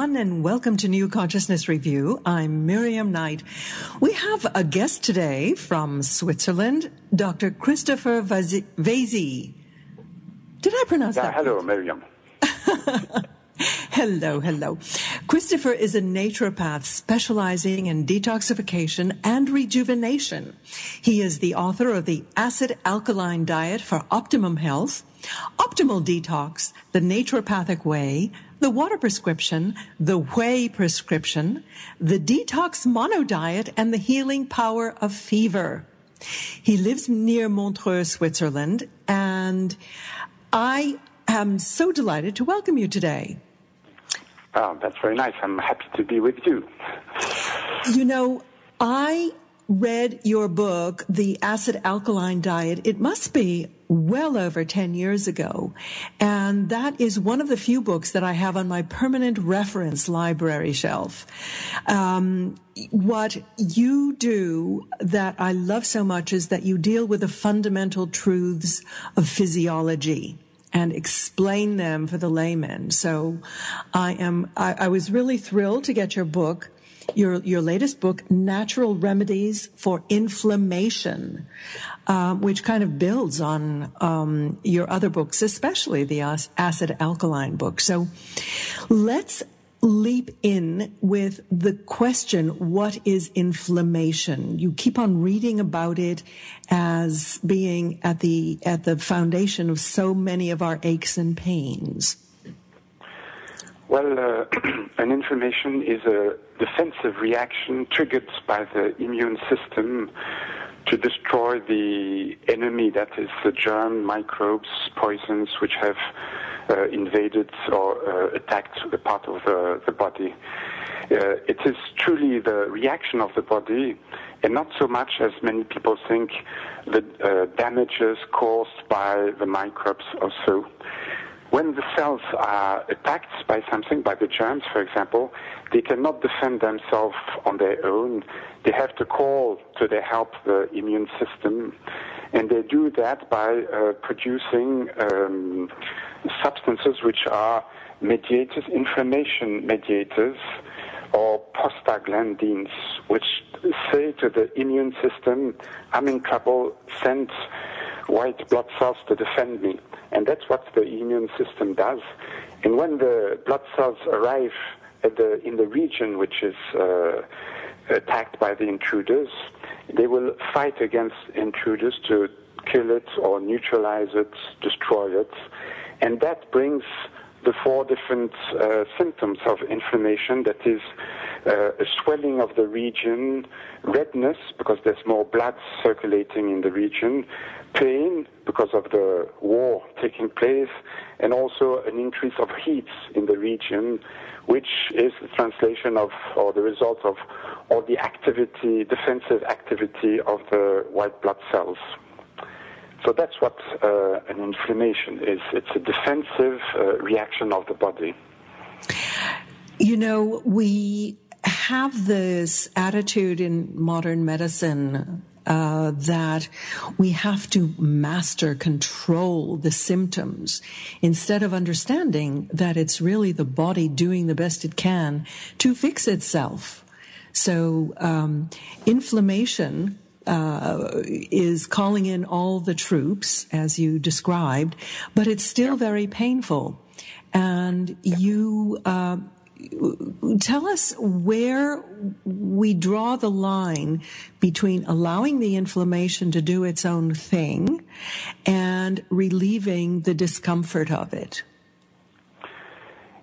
Everyone, and welcome to New Consciousness Review. I'm Miriam Knight. We have a guest today from Switzerland, Dr. Christopher Vasey. Did I pronounce yeah, that? Hello, Miriam. hello, hello. Christopher is a naturopath specializing in detoxification and rejuvenation. He is the author of the Acid Alkaline Diet for Optimum Health, Optimal Detox, The Naturopathic Way, the water prescription, the whey prescription, the detox mono diet, and the healing power of fever. He lives near Montreux, Switzerland, and I am so delighted to welcome you today. Oh, that's very nice. I'm happy to be with you. You know, I read your book, The Acid Alkaline Diet. It must be well over 10 years ago. And that is one of the few books that I have on my permanent reference library shelf. Um, what you do that I love so much is that you deal with the fundamental truths of physiology and explain them for the layman. So I am, I, I was really thrilled to get your book your your latest book, Natural Remedies for Inflammation, um, which kind of builds on um, your other books, especially the acid alkaline book. So let's leap in with the question what is inflammation you keep on reading about it as being at the at the foundation of so many of our aches and pains well, uh, an inflammation is a defensive reaction triggered by the immune system to destroy the enemy, that is the germ, microbes, poisons which have uh, invaded or uh, attacked a part of the, the body. Uh, it is truly the reaction of the body and not so much as many people think the uh, damages caused by the microbes also when the cells are attacked by something, by the germs, for example, they cannot defend themselves on their own. They have to call to their help the immune system, and they do that by uh, producing um, substances which are mediators, inflammation mediators, or prostaglandins, which say to the immune system, I'm in trouble, send white blood cells to defend me. And that's what the immune system does. And when the blood cells arrive the, in the region which is uh, attacked by the intruders, they will fight against intruders to kill it or neutralize it, destroy it. And that brings the four different uh, symptoms of inflammation that is uh, a swelling of the region, redness because there's more blood circulating in the region, pain because of the war taking place, and also an increase of heat in the region, which is the translation of or the result of all the activity, defensive activity of the white blood cells. So that's what uh, an inflammation is. It's a defensive uh, reaction of the body. You know, we have this attitude in modern medicine uh, that we have to master, control the symptoms instead of understanding that it's really the body doing the best it can to fix itself. So, um, inflammation uh, is calling in all the troops, as you described, but it's still very painful. And you uh, tell us where we draw the line between allowing the inflammation to do its own thing and relieving the discomfort of it.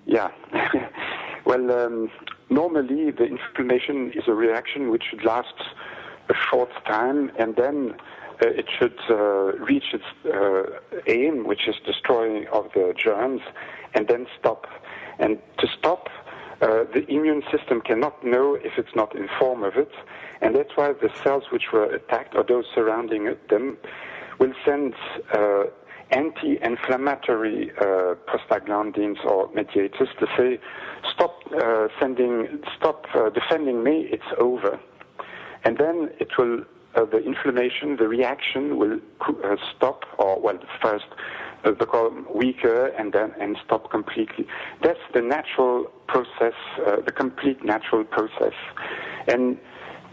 Yeah. well, um, normally the inflammation is a reaction which should last a short time, and then uh, it should uh, reach its uh, aim, which is destroying of the germs, and then stop. And to stop, uh, the immune system cannot know if it's not informed of it, and that's why the cells which were attacked or those surrounding them will send uh, anti-inflammatory uh, prostaglandins or mediators to say, stop sending, stop defending me, it's over and then it will uh, the inflammation, the reaction will uh, stop, or well, first uh, become weaker and then and stop completely. That's the natural process, uh, the complete natural process, and.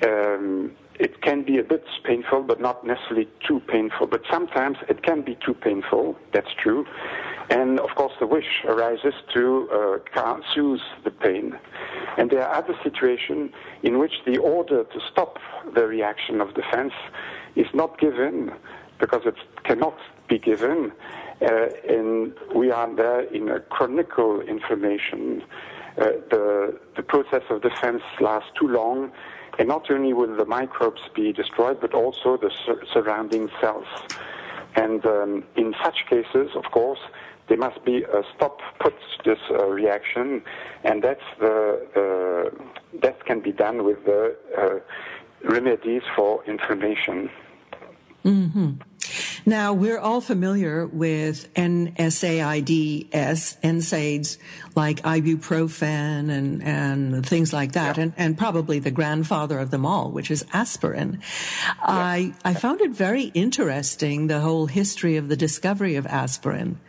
Um, it can be a bit painful, but not necessarily too painful. But sometimes it can be too painful. That's true. And of course, the wish arises to uh, soothe the pain. And there are other situations in which the order to stop the reaction of defense is not given because it cannot be given. Uh, and we are there in a chronicle inflammation. Uh, the, the process of defense lasts too long and not only will the microbes be destroyed, but also the sur- surrounding cells. And um, in such cases, of course, there must be a stop put this uh, reaction, and that's the uh, that can be done with the uh, remedies for inflammation. Mm-hmm. Now, we're all familiar with NSAIDs, NSAIDs like ibuprofen and, and things like that, yeah. and, and probably the grandfather of them all, which is aspirin. Yeah. I, I found it very interesting, the whole history of the discovery of aspirin.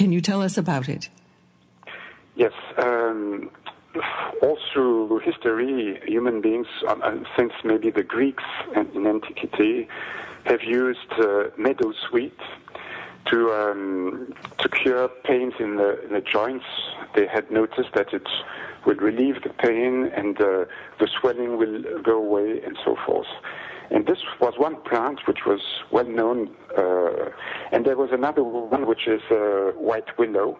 Can you tell us about it? Yes. Um, all through history, human beings, uh, since maybe the Greeks in antiquity, have used uh, meadowsweet to um, to cure pains in the, in the joints. They had noticed that it would relieve the pain and uh, the swelling will go away and so forth. And this was one plant which was well known. Uh, and there was another one which is uh, white willow,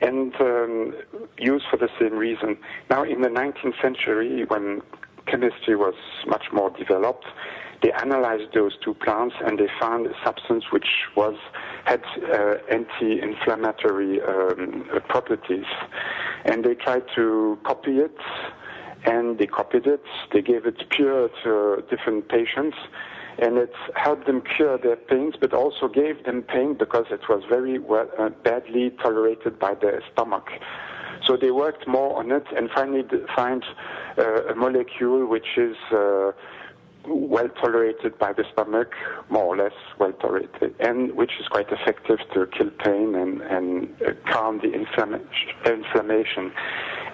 and um, used for the same reason. Now, in the 19th century, when chemistry was much more developed, they analyzed those two plants and they found a substance which was had uh, anti-inflammatory um, properties, and they tried to copy it. And they copied it. They gave it pure to different patients, and it helped them cure their pains, but also gave them pain because it was very well, uh, badly tolerated by their stomach. So they worked more on it and finally find uh, a molecule which is uh, well tolerated by the stomach, more or less well tolerated, and which is quite effective to kill pain and, and uh, calm the inflammation.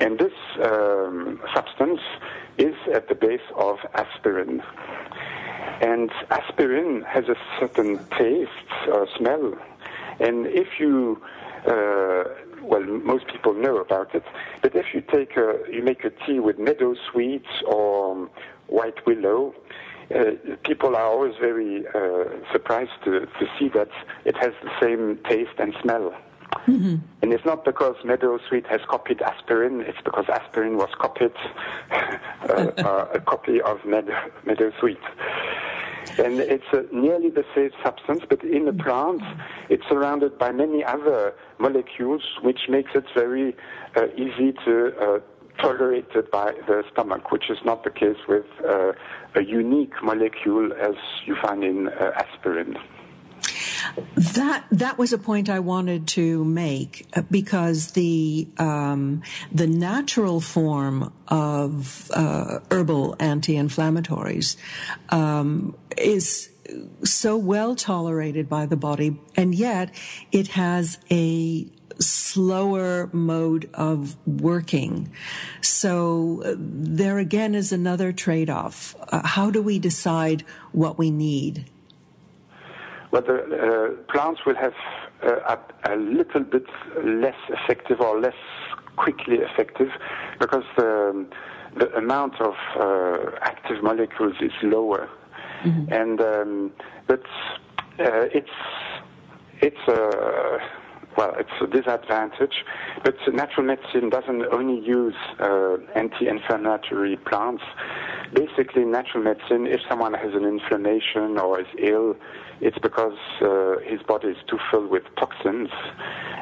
And this um, substance is at the base of aspirin. And aspirin has a certain taste or smell. And if you, uh, well, most people know about it, but if you take a, you make a tea with meadowsweet or white willow, uh, people are always very uh, surprised to, to see that it has the same taste and smell. Mm-hmm. And it's not because meadowsweet has copied aspirin, it's because aspirin was copied, uh, uh, a copy of meadow, meadowsweet. And it's uh, nearly the same substance, but in the plant, it's surrounded by many other molecules, which makes it very uh, easy to tolerated by the stomach, which is not the case with uh, a unique molecule as you find in uh, aspirin. That that was a point I wanted to make uh, because the um, the natural form of uh, herbal anti-inflammatories um, is so well tolerated by the body, and yet it has a slower mode of working. So uh, there again is another trade-off. Uh, how do we decide what we need? Well, the uh, plants will have uh, a, a, little bit less effective or less quickly effective because the, the amount of uh, active molecules is lower. Mm-hmm. And um, but uh, it's it's a well, it's a disadvantage. But natural medicine doesn't only use uh, anti-inflammatory plants. Basically, natural medicine, if someone has an inflammation or is ill, it's because uh, his body is too filled with toxins.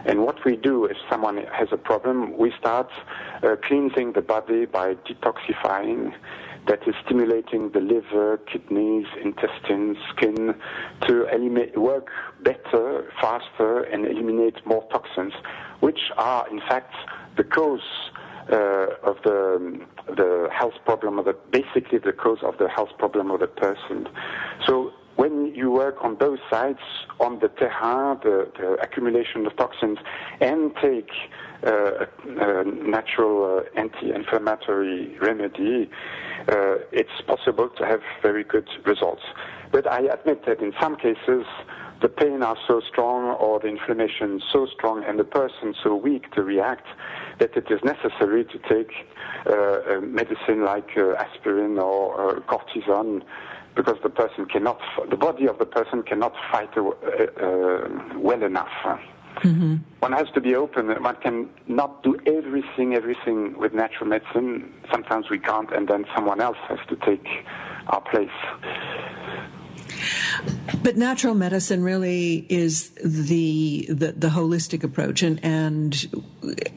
And what we do if someone has a problem, we start uh, cleansing the body by detoxifying that is stimulating the liver, kidneys, intestines, skin to work better, faster, and eliminate more toxins, which are in fact the cause uh, of the the health problem of the basically the cause of the health problem of the person. So when you work on both sides, on the terrain, the, the accumulation of toxins, and take uh, a, natural uh, anti-inflammatory remedy, uh, it's possible to have very good results. But I admit that in some cases, the pain are so strong or the inflammation so strong and the person so weak to react that it is necessary to take uh, medicine like uh, aspirin or uh, cortisone because the person cannot, the body of the person cannot fight uh, uh, well enough. Mm-hmm. One has to be open. One can not do everything, everything with natural medicine. Sometimes we can't, and then someone else has to take our place. But natural medicine really is the, the, the holistic approach, and and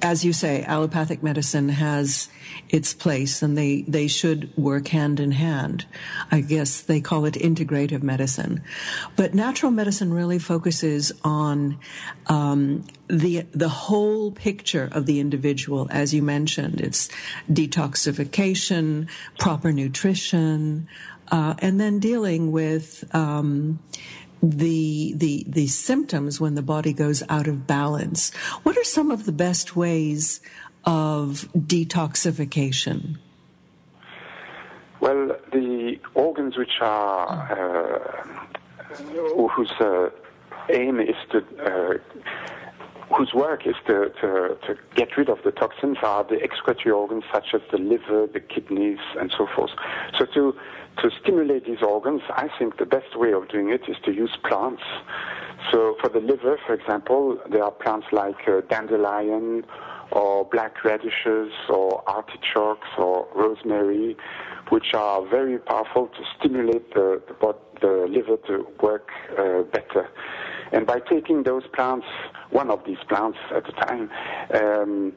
as you say, allopathic medicine has its place, and they they should work hand in hand. I guess they call it integrative medicine, but natural medicine really focuses on um, the the whole picture of the individual, as you mentioned. It's detoxification, proper nutrition uh, and then dealing with um, the the the symptoms when the body goes out of balance. What are some of the best ways of detoxification? Well, the organs which are uh, whose uh, aim is to uh, whose work is to, to, to, get rid of the toxins are the excretory organs such as the liver, the kidneys, and so forth. So to to stimulate these organs, I think the best way of doing it is to use plants. So for the liver, for example, there are plants like uh, dandelion or black radishes or artichokes or rosemary, which are very powerful to stimulate the, the, the liver to work uh, better. And by taking those plants, one of these plants at a time, um,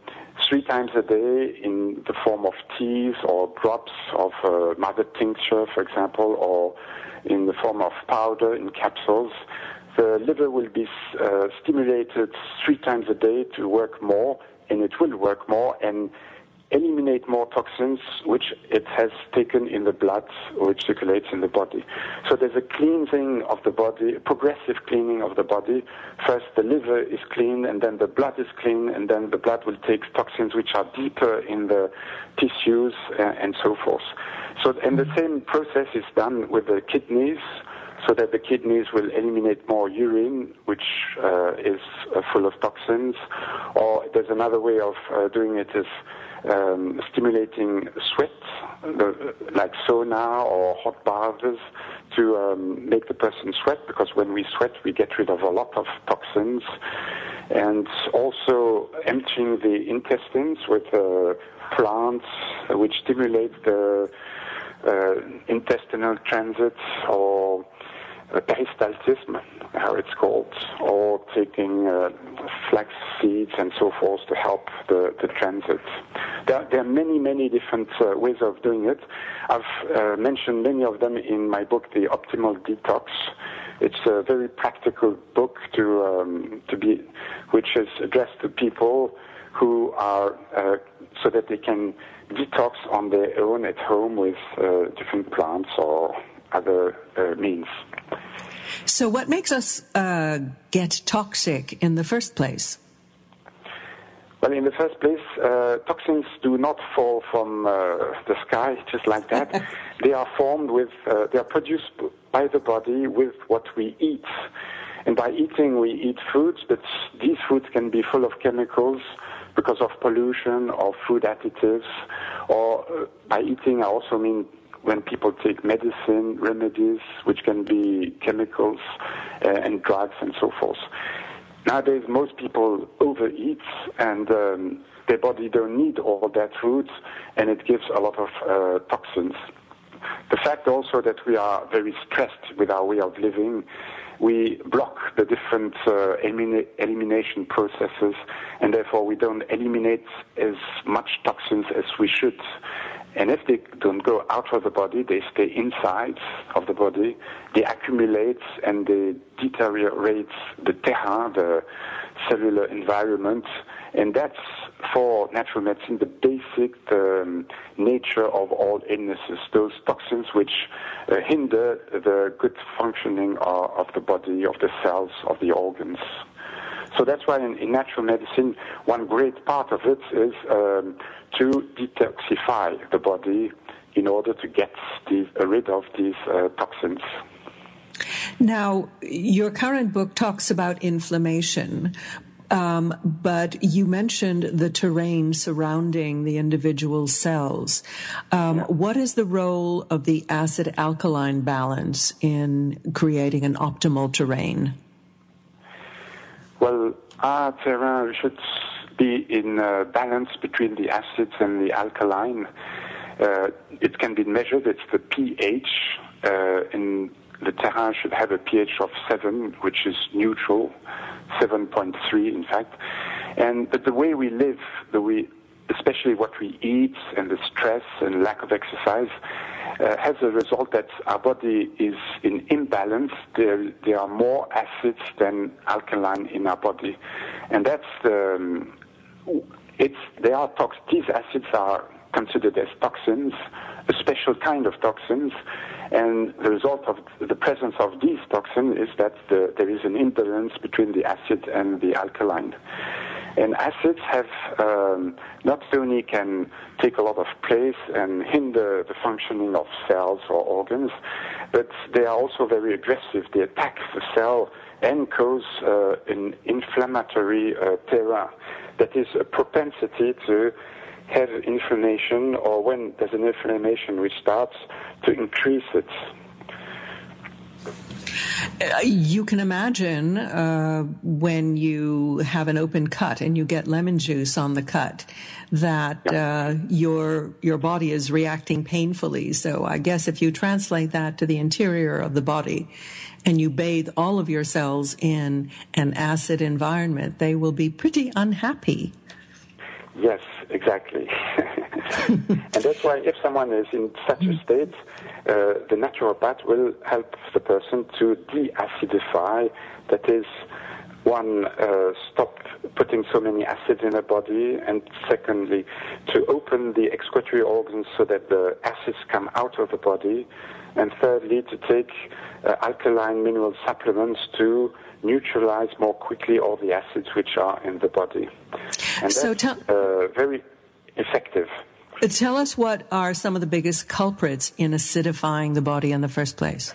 three times a day in the form of teas or drops of uh, mother tincture, for example, or in the form of powder in capsules, the liver will be uh, stimulated three times a day to work more, and it will work more. And eliminate more toxins which it has taken in the blood which circulates in the body. So there's a cleansing of the body, a progressive cleaning of the body. First the liver is clean and then the blood is clean and then the blood will take toxins which are deeper in the tissues uh, and so forth. So and the same process is done with the kidneys so that the kidneys will eliminate more urine, which uh, is uh, full of toxins. Or there's another way of uh, doing it is um, stimulating sweat, the, like sauna or hot baths, to um, make the person sweat because when we sweat, we get rid of a lot of toxins. And also emptying the intestines with uh, plants which stimulate the uh, intestinal transit or peristaltism, how it's called, or taking uh, flax seeds and so forth to help the, the transit. There, there, are many, many different uh, ways of doing it. I've uh, mentioned many of them in my book, The Optimal Detox. It's a very practical book to um, to be, which is addressed to people who are uh, so that they can detox on their own at home with uh, different plants or other uh, means. So, what makes us uh, get toxic in the first place? Well, in the first place, uh, toxins do not fall from uh, the sky just like that. they are formed with, uh, they are produced by the body with what we eat. And by eating, we eat foods, but these foods can be full of chemicals because of pollution or food additives. Or uh, by eating, I also mean when people take medicine, remedies, which can be chemicals uh, and drugs and so forth. Nowadays, most people overeat and um, their body don't need all that food, and it gives a lot of uh, toxins. The fact also that we are very stressed with our way of living, we block the different uh, elimina- elimination processes, and therefore we don't eliminate as much toxins as we should. And if they don't go out of the body, they stay inside of the body, they accumulate and they deteriorate the terrain, the cellular environment, And that's for natural medicine the basic um, nature of all illnesses, those toxins which uh, hinder the good functioning of, of, the body, of the cells, of the organs. So that's why in, in natural medicine, one great part of it is um, to detoxify the body in order to get these, uh, rid of these uh, toxins. Now, your current book talks about inflammation, um, but you mentioned the terrain surrounding the individual cells. Um, yeah. What is the role of the acid alkaline balance in creating an optimal terrain? Well, our terrain should be in uh, balance between the acids and the alkaline. Uh, it can be measured. It's the pH. Uh, in the terrain should have a pH of 7, which is neutral, 7.3 in fact. And but the way we live, the way, especially what we eat and the stress and lack of exercise, uh, has a result that our body is in imbalance. There, there are more acids than alkaline in our body, and that's the. Um, it's they are tox- These acids are considered as toxins, a special kind of toxins, and the result of the presence of these toxins is that the, there is an imbalance between the acid and the alkaline. And acids have um, not only can take a lot of place and hinder the functioning of cells or organs, but they are also very aggressive. They attack the cell and cause uh, an inflammatory uh, terrain. That is a propensity to have inflammation or when there's an inflammation which starts to increase it. Uh, you can imagine uh, when you have an open cut and you get lemon juice on the cut that uh, your your body is reacting painfully. So I guess if you translate that to the interior of the body and you bathe all of your cells in an acid environment, they will be pretty unhappy. Yes, exactly. and that's why if someone is in such a state, uh, the naturopath will help the person to de-acidify. That is, one, uh, stop putting so many acids in the body, and secondly, to open the excretory organs so that the acids come out of the body, and thirdly, to take uh, alkaline mineral supplements to neutralize more quickly all the acids which are in the body. And so that's t- uh, very effective. Tell us what are some of the biggest culprits in acidifying the body in the first place?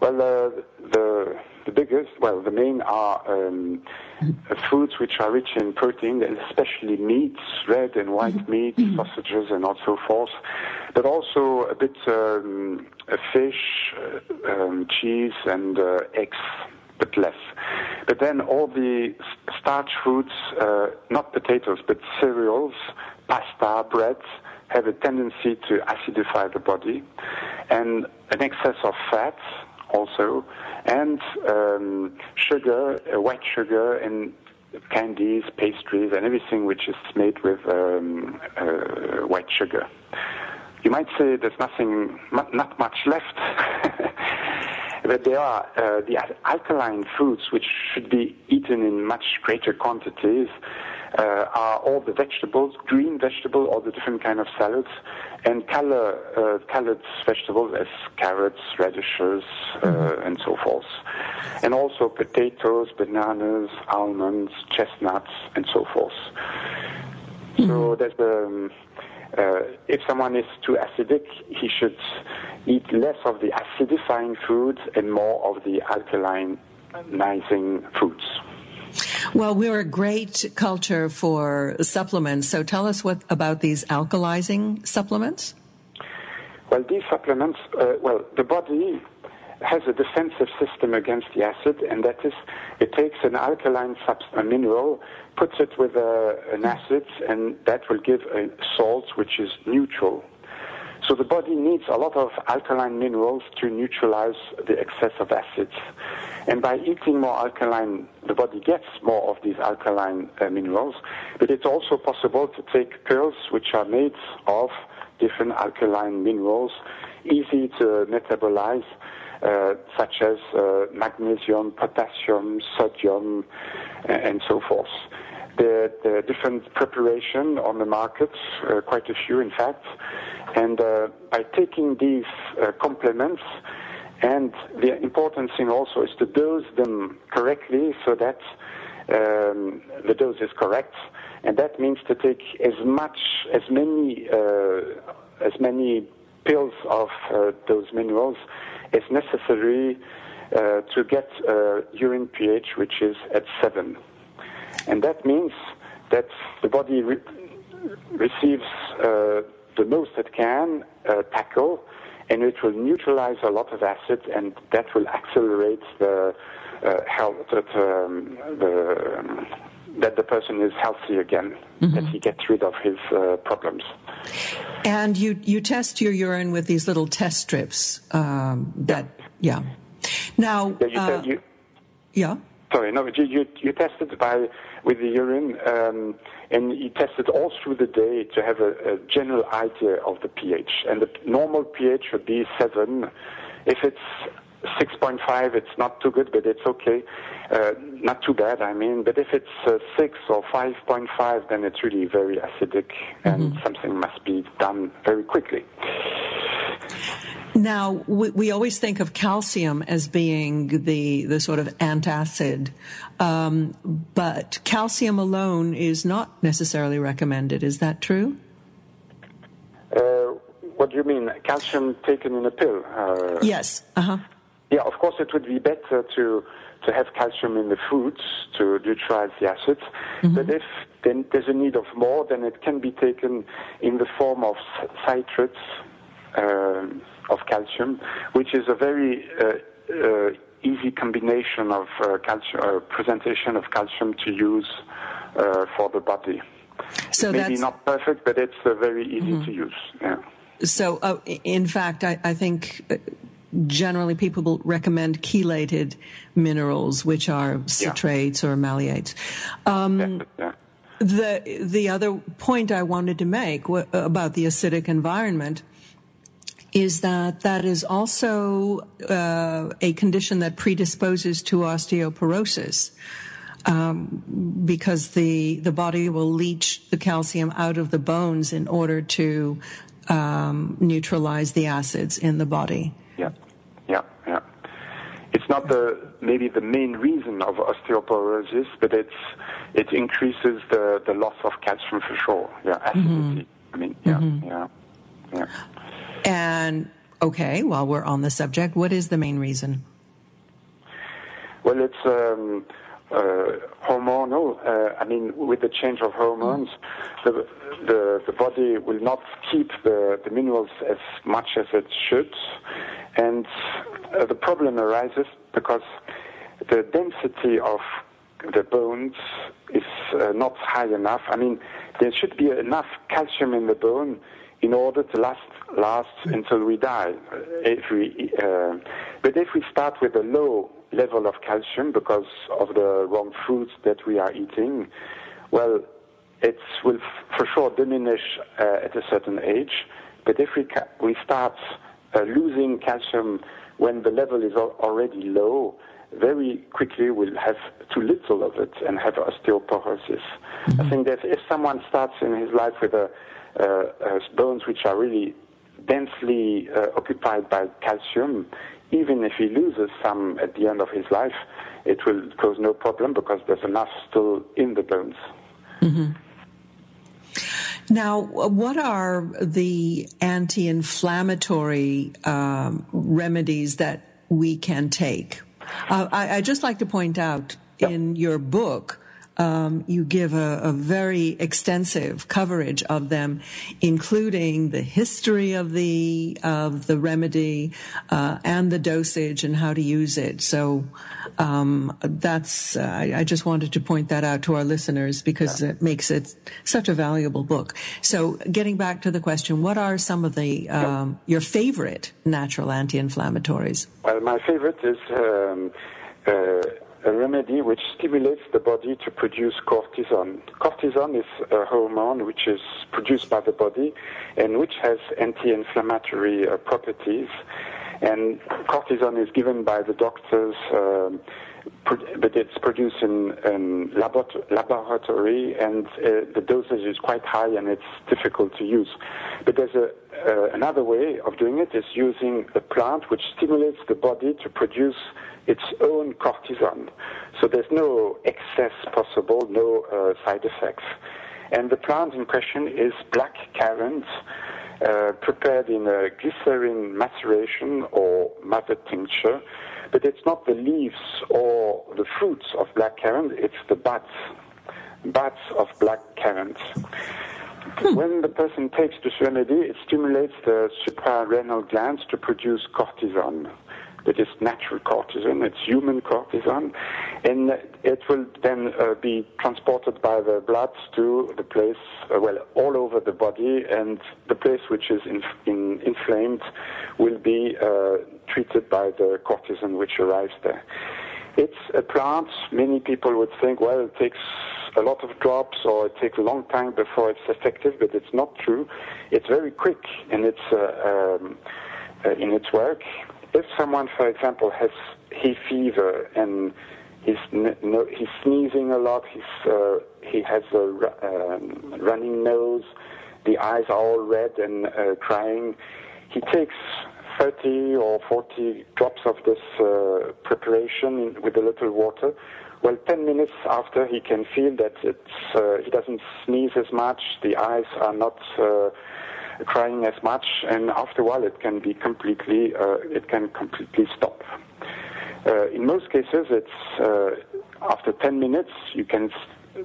Well, uh, the the biggest, well, the main are um, foods which are rich in protein, and especially meats, red and white mm-hmm. meat, mm-hmm. sausages, and so forth. But also a bit um, fish, uh, um, cheese, and uh, eggs but less. But then all the starch foods, uh, not potatoes, but cereals, pasta, bread, have a tendency to acidify the body, and an excess of fat also, and um, sugar, uh, white sugar, and candies, pastries, and everything which is made with um, uh, white sugar. You might say there's nothing, not much left. but there are uh, the alkaline foods which should be eaten in much greater quantities uh, are all the vegetables, green vegetables, all the different kind of salads, and color uh, colored vegetables as carrots, radishes, uh, mm-hmm. and so forth, and also potatoes, bananas, almonds, chestnuts, and so forth. Mm-hmm. So there's um, uh, if someone is too acidic, he should eat less of the acidifying foods and more of the alkalinizing foods. Well, we're a great culture for supplements. So tell us what about these alkalizing supplements. Well, these supplements, uh, well, the body has a defensive system against the acid, and that is, it takes an alkaline substance, a mineral, puts it with a, an acid, and that will give a salt which is neutral. So the body needs a lot of alkaline minerals to neutralize the excess of acids. And by eating more alkaline, the body gets more of these alkaline uh, minerals. But it's also possible to take pills which are made of different alkaline minerals, easy to metabolize, such as uh, magnesium, potassium, sodium, and so forth. There, are different preparation on the market, uh, quite a few in fact. And uh, by taking these uh, complements, and the important thing also is to dose them correctly so that um, the dose is correct. And that means to take as much, as many, uh, as many pills of uh, those minerals as necessary uh, to get urine pH which is at 7. And that means that the body re- receives uh, the most it can uh, tackle, and it will neutralize a lot of acid, and that will accelerate the uh, health, um, the, um, that the person is healthy again, mm-hmm. that he gets rid of his uh, problems. And you you test your urine with these little test strips. Um, that yeah. Now. Yeah. You, uh, you, yeah. Sorry, no, you, you, you test it by with the urine, um, and you test it all through the day to have a, a, general idea of the pH. And the normal pH would be seven. If it's 6.5, it's not too good, but it's okay. Uh, not too bad, I mean. But if it's uh, 6 or 5.5, then it's really very acidic, and mm-hmm. something must be done very quickly. Now, we, we, always think of calcium as being the, the sort of antacid, um, but calcium alone is not necessarily recommended. Is that true? Uh, what do you mean? Calcium taken in a pill? Uh, yes. Uh-huh. Yeah, of course, it would be better to to have calcium in the foods to neutralize the acids. Mm-hmm. But if then there's a need of more, then it can be taken in the form of citrates. Uh, of calcium, which is a very uh, uh, easy combination of uh, calcium, presentation of calcium to use for the body. So Maybe not perfect, but it's very easy mm-hmm. to use. Yeah. So, uh, in fact, I, I, think generally people will recommend chelated minerals, which are citrates yeah. or malates. Um, yeah. The the other point I wanted to make about the acidic environment is that that is also uh, a condition that predisposes to osteoporosis. Um, because the the body will leach the calcium out of the bones in order to um, neutralize the acids in the body. Yeah, yeah, yeah. It's not the maybe the main reason of osteoporosis, but it's it increases the, the loss of calcium for sure. Yeah, acidity. Mm-hmm. I mean, yeah, mm-hmm. yeah, yeah. And okay, while we're on the subject, what is the main reason? Well, it's um, uh, hormonal. Uh, I mean, with the change of hormones, the, the, the body will not keep the, the minerals as much as it should. And uh, the problem arises because the density of the bones is uh, not high enough. I mean, there should be enough calcium in the bone in order to last last until we die. If we, uh, but if we start with a low level of calcium because of the wrong foods that we are eating, well, it will f- for sure diminish uh, at a certain age. But if we ca- we start uh, losing calcium when the level is already low, very quickly we'll have too little of it and have osteoporosis. Mm-hmm. I think that if someone starts in his life with a uh, uh, bones which are really densely uh, occupied by calcium, even if he loses some at the end of his life, it will cause no problem because there's enough still in the bones. Mm-hmm. Now, what are the anti inflammatory um, remedies that we can take? Uh, I, would just like to point out in your book, um, you give a, a, very extensive coverage of them, including the history of the of the remedy uh, and the dosage and how to use it. So um, that's uh, I, I, just wanted to point that out to our listeners because yeah. it makes it such a valuable book. So getting back to the question, what are some of the um, your favorite natural anti-inflammatories? Well, my favorite is. Um, uh, a remedy which stimulates the body to produce cortisone. Cortisone is a hormone which is produced by the body and which has anti-inflammatory uh, properties. And cortisone is given by the doctors um, but it's produced in, in laboratory, and uh, the dosage is quite high, and it's difficult to use. But there's a, uh, another way of doing it is using a plant which stimulates the body to produce its own cortisone. So there's no excess possible, no uh, side effects. And the plant in question is black currant, uh, prepared in a glycerin maceration or mother tincture. But it's not the leaves or the fruits of black currant, it's the buds, buds of black currant. Hmm. When the person takes this remedy, it stimulates the suprarenal glands to produce cortisone that is natural cortisone, it's human cortisone, and it will then uh, be transported by the blood to the place, uh, well, all over the body, and the place which is in, in, inflamed will be uh, treated by the cortisone which arrives there. It's a plant, many people would think, well, it takes a lot of drops or it takes a long time before it's effective, but it's not true. It's very quick in its, uh, um, uh, in its work if someone, for example, has hay fever and he's, no, he's sneezing a lot, he's, uh, he has a um, running nose, the eyes are all red and uh, crying, he takes 30 or 40 drops of this uh, preparation with a little water. Well, 10 minutes after, he can feel that it's, uh, he doesn't sneeze as much, the eyes are not uh, crying as much, and after a while it can be completely, uh, it can completely stop. Uh, in most cases, it's uh, after 10 minutes you can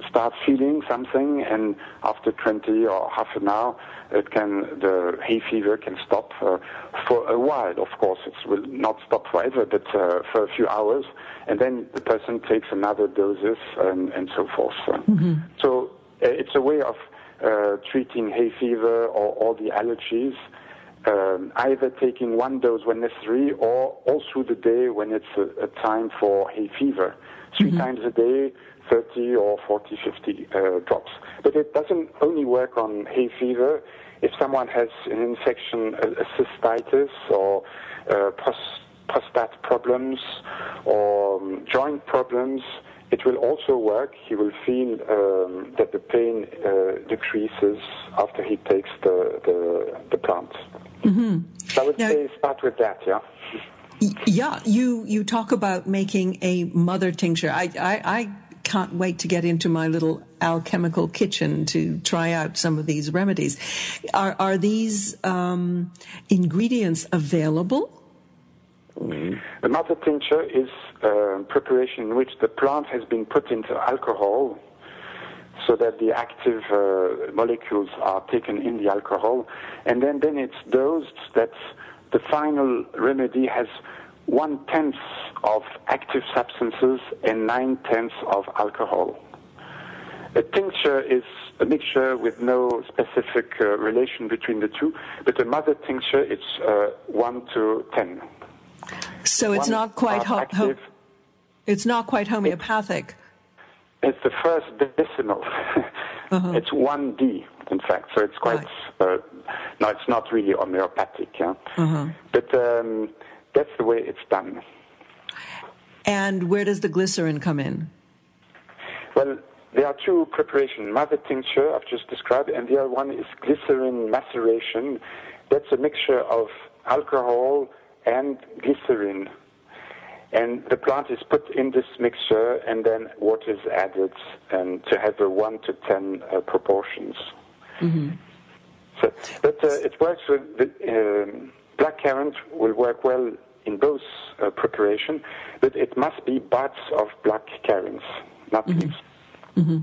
start feeling something, and after 20 or half an hour, it can the hay fever can stop uh, for a while. Of course, it will not stop forever, but uh, for a few hours, and then the person takes another doses and, and so forth. Mm-hmm. So uh, it's a way of treating hay fever or all the allergies, um, either taking one dose when necessary or all through the day when it's a, a time for hay fever. 3 mm-hmm. times a day, 30 or 40, 50 uh, drops. But it doesn't only work on hay fever. If someone has an infection, a, a cystitis or uh, prostate problems or um, joint problems, it will also work. He will feel um, that the pain uh, decreases after he takes the, the, the plant. Mm-hmm. So I would now, say start with that, yeah. Yeah, you, you talk about making a mother tincture. I, I, I can't wait to get into my little alchemical kitchen to try out some of these remedies. Are, are these um, ingredients available? The mother tincture is a preparation in which the plant has been put into alcohol so that the active uh, molecules are taken in the alcohol, and then, then it's dosed that the final remedy has one tenth of active substances and nine tenths of alcohol. A tincture is a mixture with no specific uh, relation between the two, but a mother tincture is uh, 1 to 10. So it's not quite ho- ho- it's not quite homeopathic. It's the first decimal. uh-huh. It's one D, in fact. So it's quite. Right. Uh, no, it's not really homeopathic. Yeah? Uh-huh. But um, that's the way it's done. And where does the glycerin come in? Well, there are two preparations: mother tincture I've just described, and the other one is glycerin maceration. That's a mixture of alcohol and glycerin. And the plant is put in this mixture, and then water is added and to have a 1 to 10 uh, proportions. Mm-hmm. So, but uh, it works with the, um, black currant will work well in both uh, preparation, but it must be buds of black currants, not mm-hmm. leaves. Mm-hmm.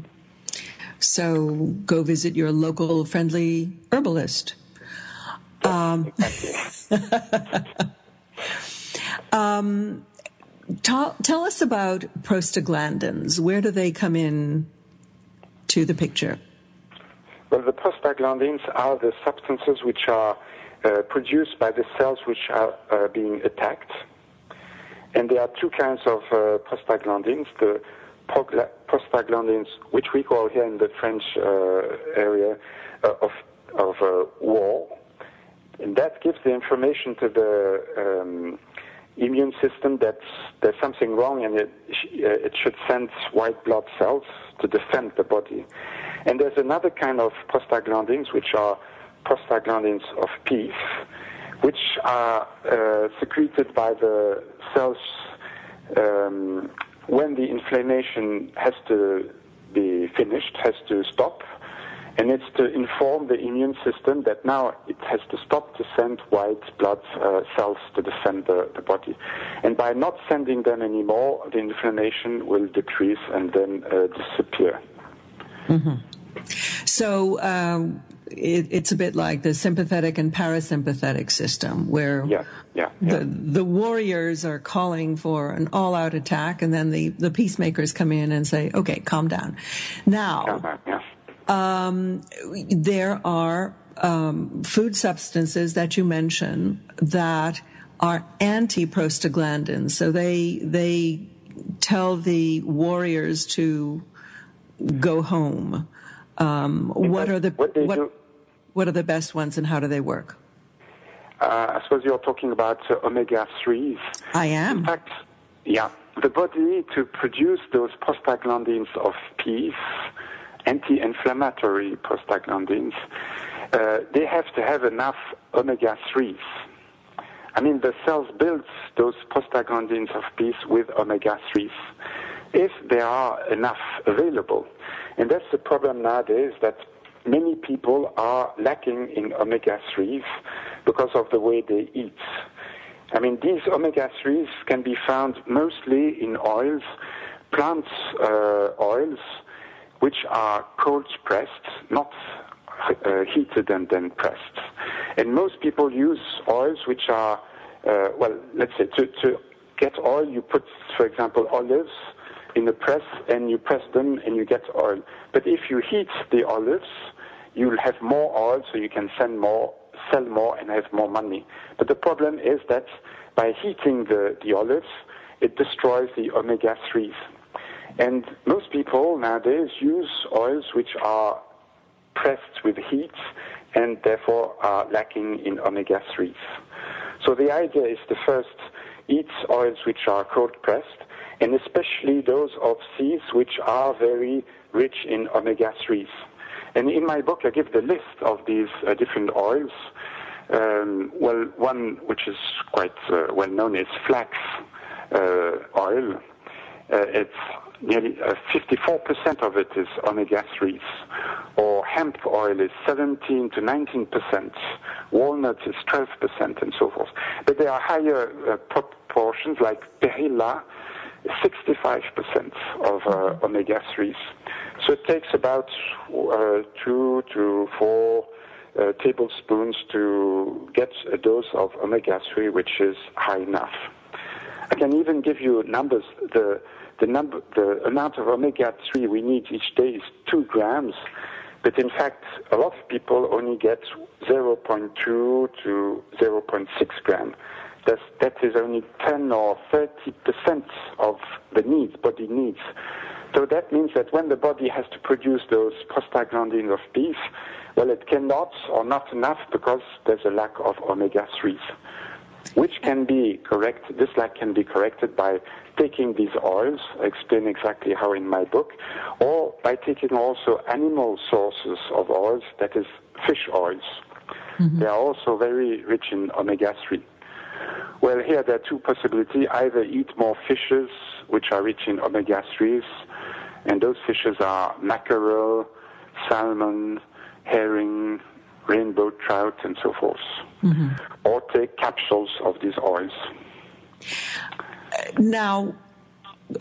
So go visit your local friendly herbalist. Um, um, tell, us about prostaglandins. Where do they come in to the picture? Well, the prostaglandins are the substances which are uh, produced by the cells which are uh, being attacked. And there are two kinds of uh, prostaglandins. The prostaglandins, which we call here in the French uh, area uh, of, of uh, war, and that gives the information to the um, immune system that there's something wrong and it, uh, it should send white blood cells to defend the body. And there's another kind of prostaglandins, which are prostaglandins of peace, which are uh, secreted by the cells um, when the inflammation has to be finished, has to stop, and it's to inform the immune system that now it has to stop to send white blood uh, cells to defend the, the, body. And by not sending them anymore, the inflammation will decrease and then uh, disappear. Mm-hmm. So um, it, it's a bit like the sympathetic and parasympathetic system, where yeah, yeah, yeah. the the warriors are calling for an all-out attack, and then the the peacemakers come in and say, "Okay, calm down." Now, yeah. Um, there are um, food substances that you mention that are anti-prostaglandins, so they they tell the warriors to go home. Um, what are the what, what, what, are the best ones and how do they work? Uh, I suppose you're talking about uh, omega threes. I am. In fact, yeah, the body to produce those prostaglandins of peace, anti-inflammatory prostaglandins, uh, they have to have enough omega threes. I mean, the cells build those prostaglandins of peace with omega threes if there are enough available. And that's the problem nowadays that many people are lacking in omega 3s because of the way they eat. I mean, these omega 3s can be found mostly in oils, plant uh, oils, which are cold pressed, not uh, heated and then pressed. And most people use oils which are, uh, well, let's say to, to get oil, you put, for example, olives in the press and you press them and you get oil. But if you heat the olives, you'll have more oil so you can send more, sell more and have more money. But the problem is that by heating the, the olives, it destroys the omega-3s. And most people nowadays use oils which are pressed with heat and therefore are lacking in omega-3s. So the idea is to first eat oils which are cold pressed and especially those of seeds which are very rich in omega-3s. And in my book, I give the list of these uh, different oils. Um, well, one which is quite uh, well known is flax uh, oil. Uh, it's nearly 54% uh, of it is omega-3s. Or hemp oil is 17 to 19%. Walnuts is 12% and so forth. But there are higher uh, proportions like perilla, 65% of uh, omega 3s. So it takes about uh, two to four uh, tablespoons to get a dose of omega 3, which is high enough. I can even give you numbers. The, the, number, the amount of omega 3 we need each day is 2 grams, but in fact, a lot of people only get 0.2 to 0.6 gram that's, that is only 10 or 30 percent of the needs, body needs. So that means that when the body has to produce those prostaglandins of beef, well, it cannot or not enough because there's a lack of omega-3s, which can be corrected. This lack can be corrected by taking these oils, I explain exactly how in my book, or by taking also animal sources of oils, that is fish oils. Mm-hmm. They are also very rich in omega-3. Well, here there are two possibilities. Either eat more fishes, which are rich in omega-3s, and those fishes are mackerel, salmon, herring, rainbow trout, and so forth. Mm-hmm. Or take capsules of these oils. Now,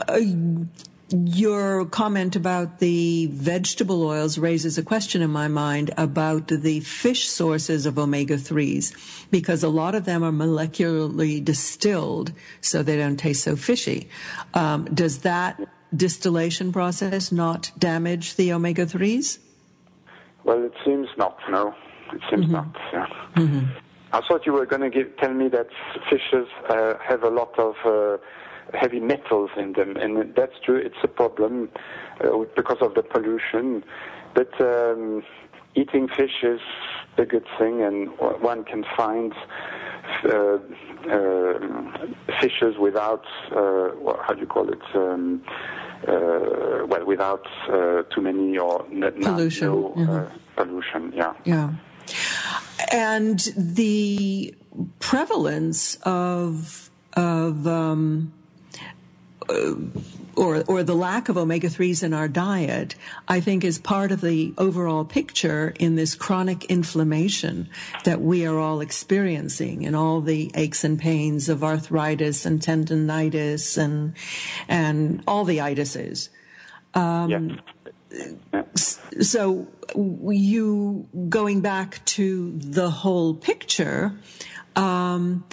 uh, your comment about the vegetable oils raises a question in my mind about the fish sources of omega 3s, because a lot of them are molecularly distilled so they don't taste so fishy. Um, does that distillation process not damage the omega 3s? Well, it seems not, no. It seems mm-hmm. not, yeah. Mm-hmm. I thought you were going to tell me that fishes uh, have a lot of. Uh, heavy metals in them, and that's true. It's a problem uh, because of the pollution, but um, eating fish is a good thing, and one can find uh, uh, fishes without uh, how do you call it? Um, uh, well, without uh, too many or n- pollution. No, mm-hmm. pollution. Yeah. Yeah. And the prevalence of of um, or, or the lack of omega 3s in our diet, I think is part of the overall picture in this chronic inflammation that we are all experiencing and all the aches and pains of arthritis and tendonitis and, and all the itises. Um, yeah. So you going back to the whole picture, um,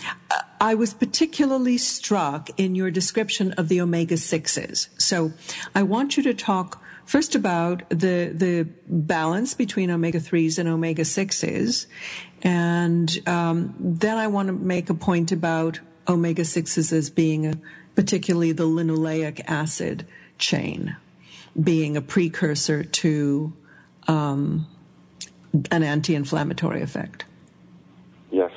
I was particularly struck in your description of the omega 6s. So I want you to talk first about the, the balance between omega 3s and omega 6s. And um, then I want to make a point about omega 6s as being a, particularly the linoleic acid chain, being a precursor to um, an anti inflammatory effect. Yes.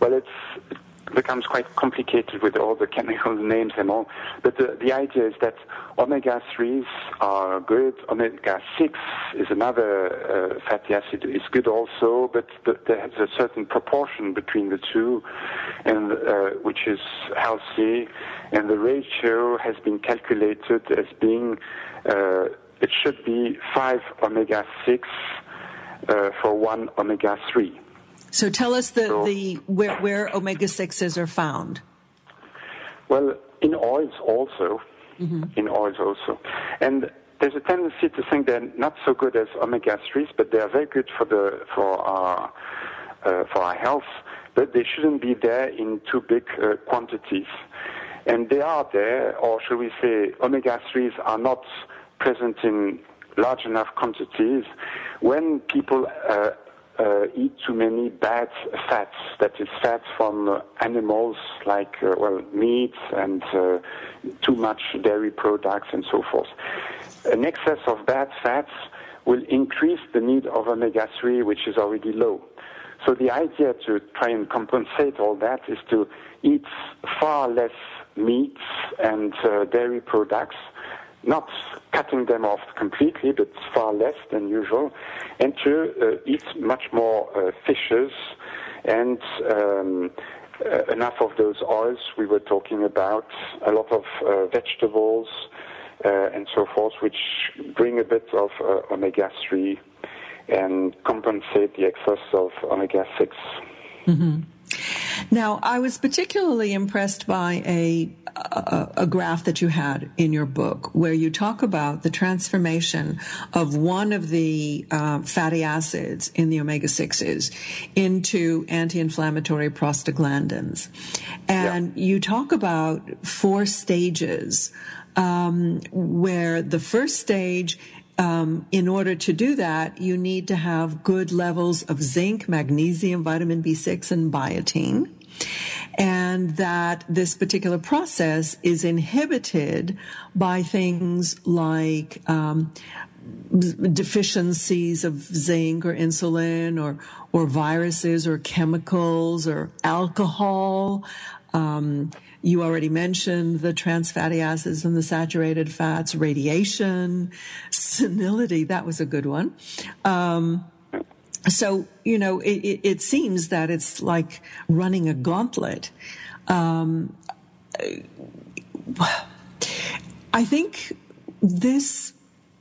Well, it's, it becomes quite complicated with all the chemical names and all. But the, the idea is that omega 3s are good. Omega 6 is another uh, fatty acid, is good also, but the, there's a certain proportion between the two, and uh, which is healthy. And the ratio has been calculated as being uh, it should be 5 omega 6 uh, for 1 omega 3. So tell us the, so, the where, where omega sixes are found. Well, in oils also. Mm-hmm. In oils also, and there's a tendency to think they're not so good as omega threes, but they are very good for the for our uh, for our health. But they shouldn't be there in too big uh, quantities, and they are there, or should we say, omega threes are not present in large enough quantities when people uh, uh, eat too many bad fats, that is fats from uh, animals like, uh, well, meat and uh, too much dairy products and so forth. An excess of bad fats will increase the need of omega-3, which is already low. So the idea to try and compensate all that is to eat far less meats and uh, dairy products not cutting them off completely, but far less than usual, and to uh, eat much more uh, fishes and um, uh, enough of those oils we were talking about, a lot of uh, vegetables uh, and so forth, which bring a bit of uh, omega 3 and compensate the excess of omega 6. Mm-hmm. Now, I was particularly impressed by a, a, a, graph that you had in your book where you talk about the transformation of one of the uh, fatty acids in the omega 6s into anti inflammatory prostaglandins. And yeah. you talk about four stages um, where the first stage um, in order to do that, you need to have good levels of zinc, magnesium, vitamin B6, and biotin. And that this particular process is inhibited by things like um, deficiencies of zinc or insulin or or viruses or chemicals or alcohol. Um, you already mentioned the trans fatty acids and the saturated fats, radiation, senility. That was a good one. Um, so, you know, it, it, it, seems that it's like running a gauntlet. Um, I think this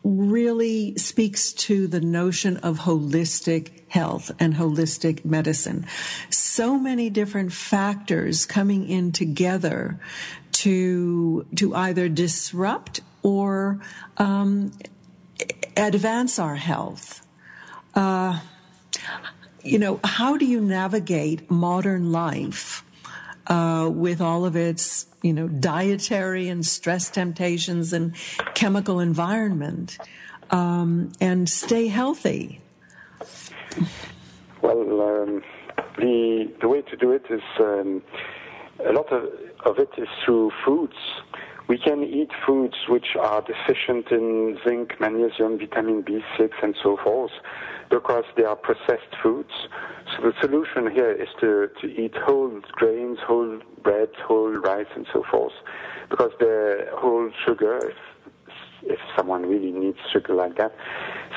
really speaks to the notion of holistic health and holistic medicine. So many different factors coming in together to to either disrupt or um, advance our health. Uh, you know, how do you navigate modern life uh, with all of its you know, dietary and stress temptations and chemical environment, um, and stay healthy? Well, um, the the way to do it is um, a lot of, of it is through foods we can eat foods which are deficient in zinc, magnesium, vitamin B6, and so forth because they are processed foods. So the solution here is to, to eat whole grains, whole bread, whole rice, and so forth because the whole sugar, if, someone really needs sugar like that,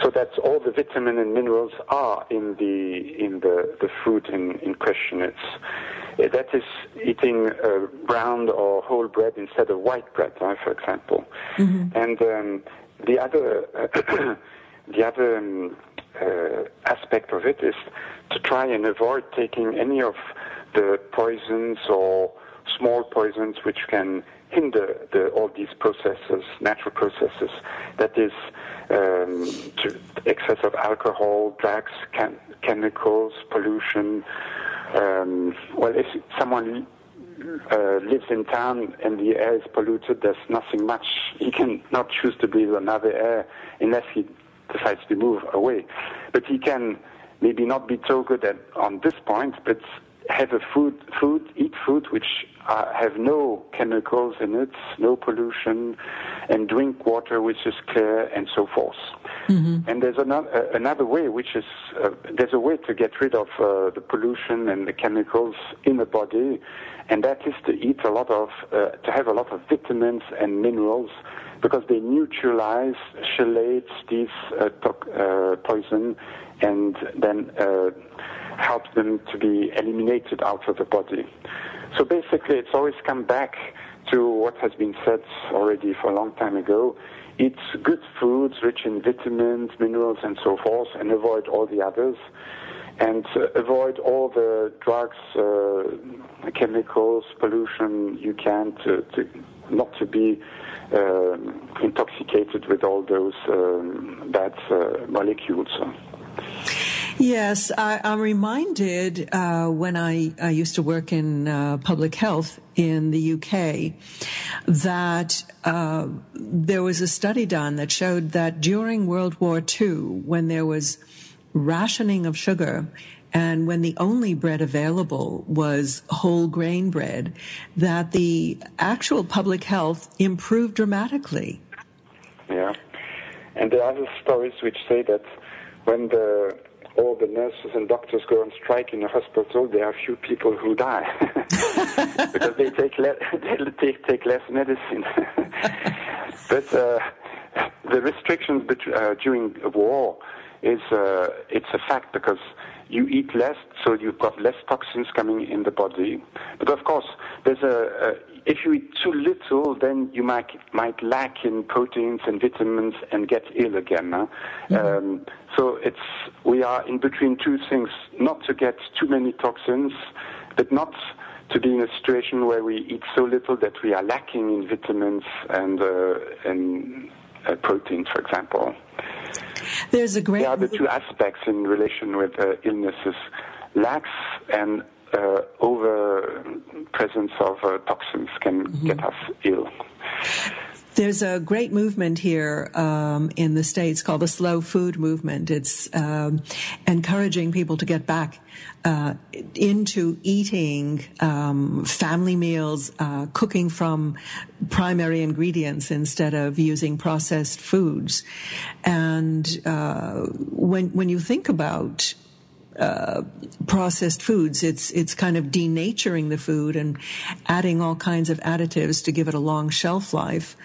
so that all the vitamin and minerals are in the in the, the food in, in question. It's uh, that is eating uh, brown or whole bread instead of white bread, right, for example. Mm-hmm. And um, the other the other um, uh, aspect of it is to try and avoid taking any of the poisons or small poisons which can hinder the, all these processes, natural processes. That is, um, excess of alcohol, drugs, chem- chemicals, pollution. Um, well, if someone uh, lives in town and the air is polluted, there's nothing much. He can not choose to breathe another air unless he decides to move away. But he can maybe not be so good at on this point, but have a food, food, eat food which uh, have no chemicals in it, no pollution, and drink water which is clear, and so forth. Mm-hmm. And there's another, uh, another way, which is uh, there's a way to get rid of uh, the pollution and the chemicals in the body, and that is to eat a lot of, uh, to have a lot of vitamins and minerals, because they neutralize, chelate these uh, to- poison, and then help them to be eliminated out of the body. So basically, it's always come back to what has been said already for a long time ago. Eat good foods rich in vitamins, minerals, and so forth, and avoid all the others. And uh, avoid all the drugs, uh, chemicals, pollution you can to, to not to be uh, intoxicated with all those um, bad uh, molecules. Yes, I, am reminded uh, when I, I, used to work in uh, public health in the UK that uh, there was a study done that showed that during World War II, when there was rationing of sugar and when the only bread available was whole grain bread, that the actual public health improved dramatically. Yeah. And there are other stories which say that when the all the nurses and doctors go on strike in a hospital, there are few people who die because they take le- they take, take less medicine. but uh, the restrictions bet- uh, during war is uh, it's a fact because you eat less, so you've got less toxins coming in the body. But of course, there's a, a if you eat too little, then you might might lack in proteins and vitamins and get ill again. Huh? Mm-hmm. Um, so it's we are in between two things: not to get too many toxins, but not to be in a situation where we eat so little that we are lacking in vitamins and uh, and uh, proteins, for example. There's a great. There are the two aspects in relation with uh, illnesses: lacks and uh, over presence of uh, toxins can mm-hmm. get us ill. There's a great movement here um, in the states called the slow food movement. It's um, encouraging people to get back uh, into eating um, family meals, uh, cooking from primary ingredients instead of using processed foods. And uh, when when you think about uh, processed foods. It's it's kind of denaturing the food and adding all kinds of additives to give it a long shelf life.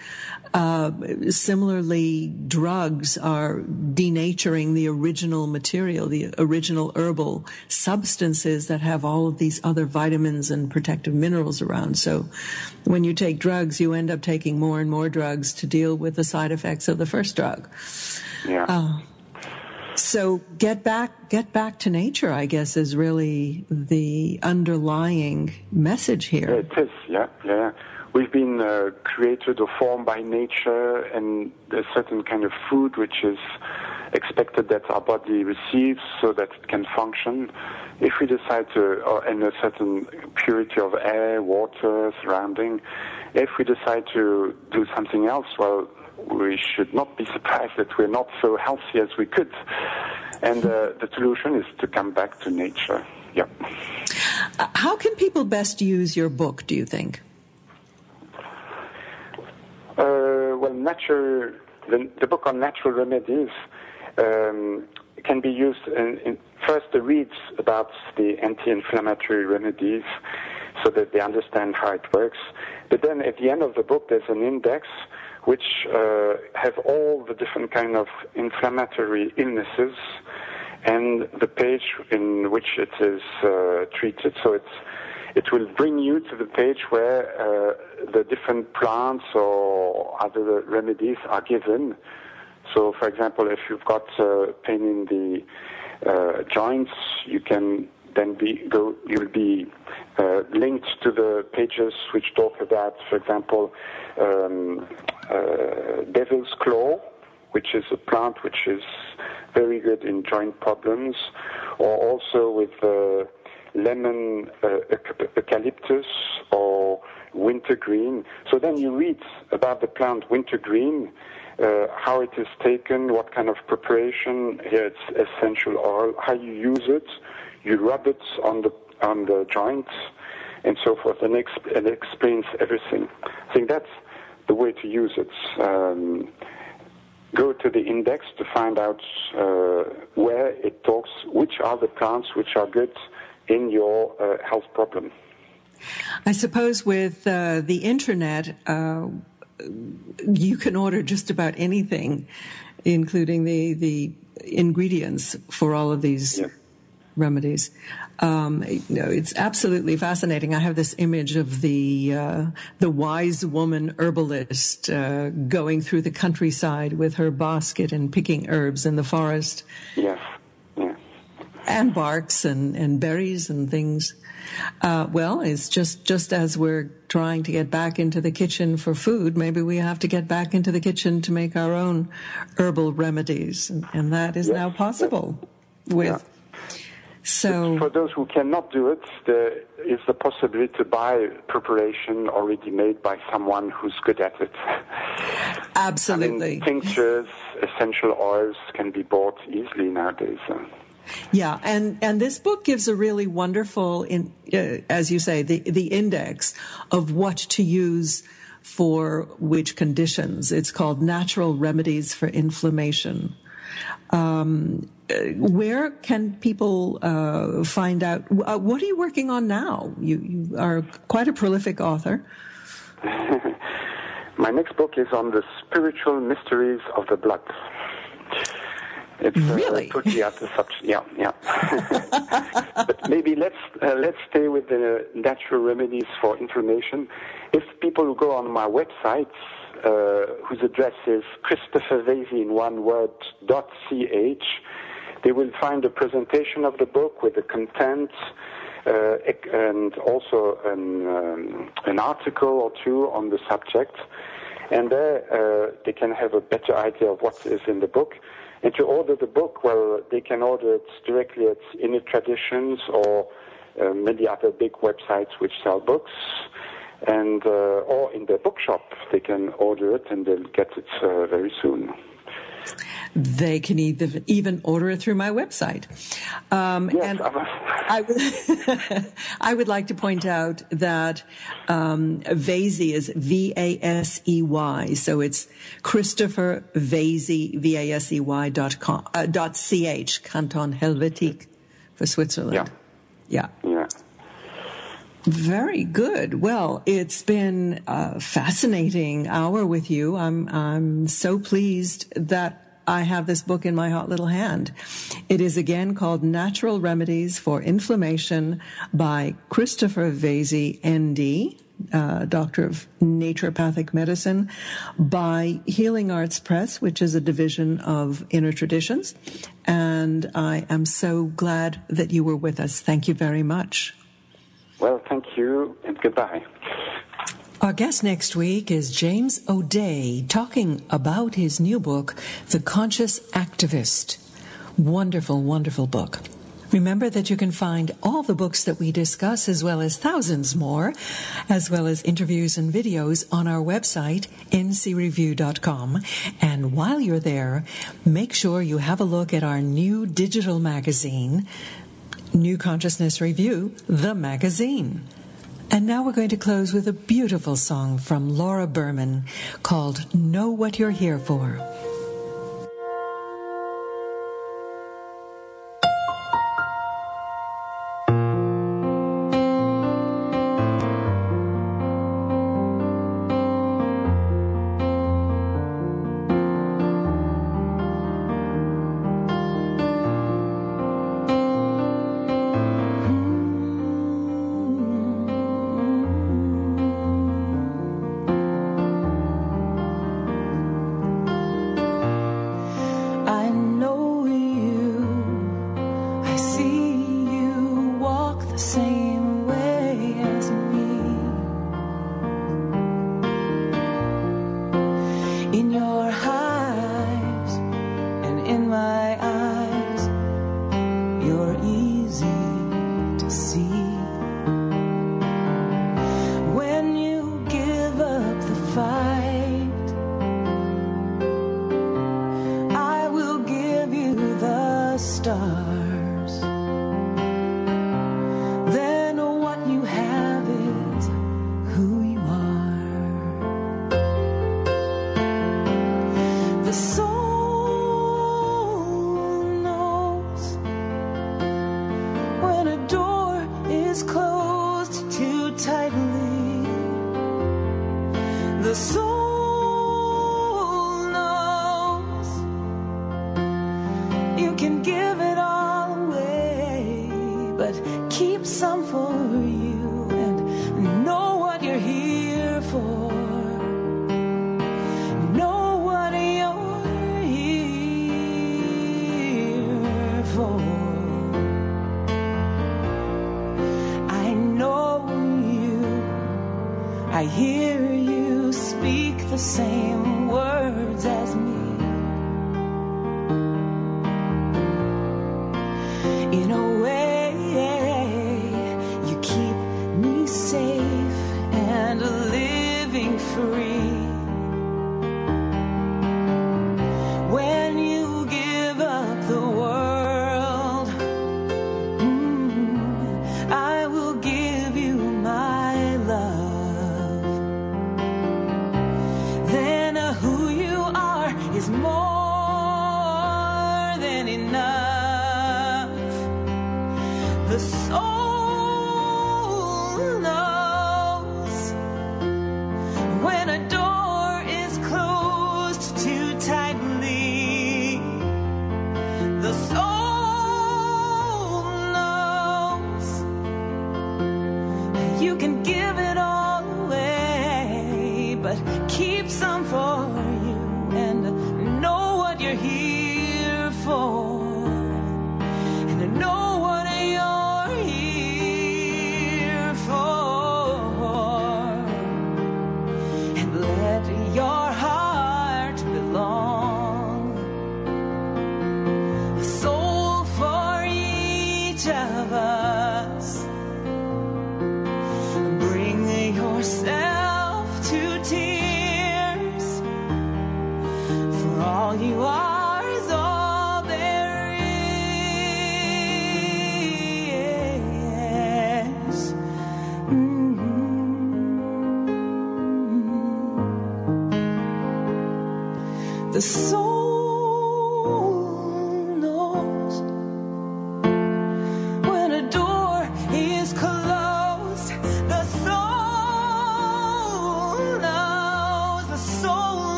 Uh, similarly, drugs are denaturing the original material, the original herbal substances that have all of these other vitamins and protective minerals around. So, when you take drugs, you end up taking more and more drugs to deal with the side effects of the first drug. Yeah. Uh, so get back, get back to nature. I guess is really the underlying message here. It is. Yeah, yeah. We've been uh, created or formed by nature, and a certain kind of food which is expected that our body receives so that it can function. If we decide to, or in a certain purity of air, water, surrounding, if we decide to do something else, well, we should not be surprised that we're not so healthy as we could. And uh, the solution is to come back to nature. Yeah. How can people best use your book, do you think? Well, natural, the, the book on natural remedies um, can be used in, in first the reads about the anti-inflammatory remedies so that they understand how it works. But then at the end of the book, there's an index which uh, have all the different kind of inflammatory illnesses and the page in which it is uh, treated. So it's it will bring you to the page where uh, the different plants or other remedies are given. So, for example, if you've got uh, pain in the uh, joints, you can then be go. You'll be uh, linked to the pages which talk about, for example, um, uh, devil's claw, which is a plant which is very good in joint problems, or also with uh, lemon uh, eucalyptus or wintergreen. So then you read about the plant wintergreen, uh, how it is taken, what kind of preparation. Here it's essential oil, how you use it. You rub it on the on the joints and so forth, and, exp- and it explains everything. I think that's the way to use it. Um, go to the index to find out uh, where it talks, which are the plants which are good in your uh, health problem. I suppose with uh, the internet, uh, you can order just about anything, including the the ingredients for all of these yeah. Remedies. Um, you know, it's absolutely fascinating. I have this image of the uh, the wise woman herbalist uh, going through the countryside with her basket and picking herbs in the forest. Yes and barks and, and berries and things. Uh, well, it's just, just as we're trying to get back into the kitchen for food, maybe we have to get back into the kitchen to make our own herbal remedies. And, and that is yes. now possible with. Yeah. So, for those who cannot do it, there is the possibility to buy preparation already made by someone who's good at it. Absolutely. I mean, tinctures, essential oils can be bought easily nowadays. Yeah, and and this book gives a really wonderful, in, uh, as you say, the the index of what to use for which conditions. It's called Natural Remedies for Inflammation. Um, uh, where can people uh, find out? Uh, what are you working on now? You, you are quite a prolific author. My next book is on the spiritual mysteries of the blood. It's uh, really uh, totally out of subject. Yeah, yeah. but maybe let's uh, let's stay with the natural remedies for inflammation. If people go on my website, whose address is Christopher Vasey in one word dot ch, they will find a presentation of the book with the content. Uh, and also an, um, an article or two on the subject, and there uh, they can have a better idea of what is in the book. And to order the book, well, they can order it directly at Inner Traditions or uh, many other big websites which sell books. And, uh, or in their bookshop, they can order it and they'll get it uh, very soon they can either, even order it through my website. Um, yes, and I would, I would like to point out that um, Vasey is V A S E Y, so it's Christopher Vasey V A S E Y dot com uh, dot C H Canton Helvetique for Switzerland. Yeah. Yeah. Very good. Well, it's been a fascinating hour with you. I'm I'm so pleased that I have this book in my hot little hand. It is again called Natural Remedies for Inflammation by Christopher Vasey, ND, uh, Doctor of Naturopathic Medicine, by Healing Arts Press, which is a division of Inner Traditions. And I am so glad that you were with us. Thank you very much. Well, thank you and goodbye. Our guest next week is James O'Dea talking about his new book, The Conscious Activist. Wonderful, wonderful book. Remember that you can find all the books that we discuss as well as thousands more, as well as interviews and videos on our website, ncreview.com. And while you're there, make sure you have a look at our new digital magazine, New Consciousness Review, the magazine. And now we're going to close with a beautiful song from Laura Berman called Know What You're Here For.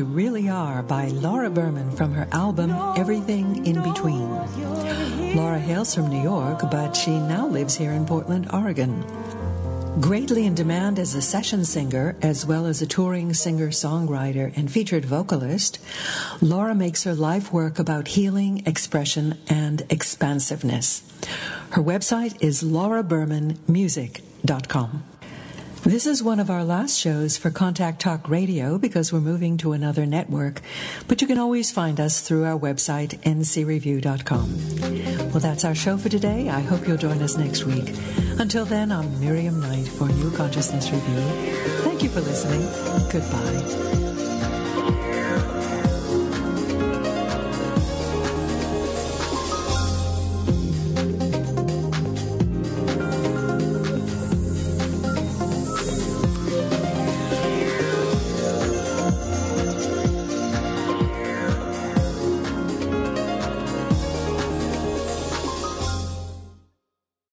You Really Are by Laura Berman from her album Everything in Between. Laura hails from New York, but she now lives here in Portland, Oregon. Greatly in demand as a session singer, as well as a touring singer songwriter and featured vocalist, Laura makes her life work about healing, expression, and expansiveness. Her website is laurabermanmusic.com. This is one of our last shows for Contact Talk Radio because we're moving to another network, but you can always find us through our website, ncreview.com. Well, that's our show for today. I hope you'll join us next week. Until then, I'm Miriam Knight for New Consciousness Review. Thank you for listening. Goodbye.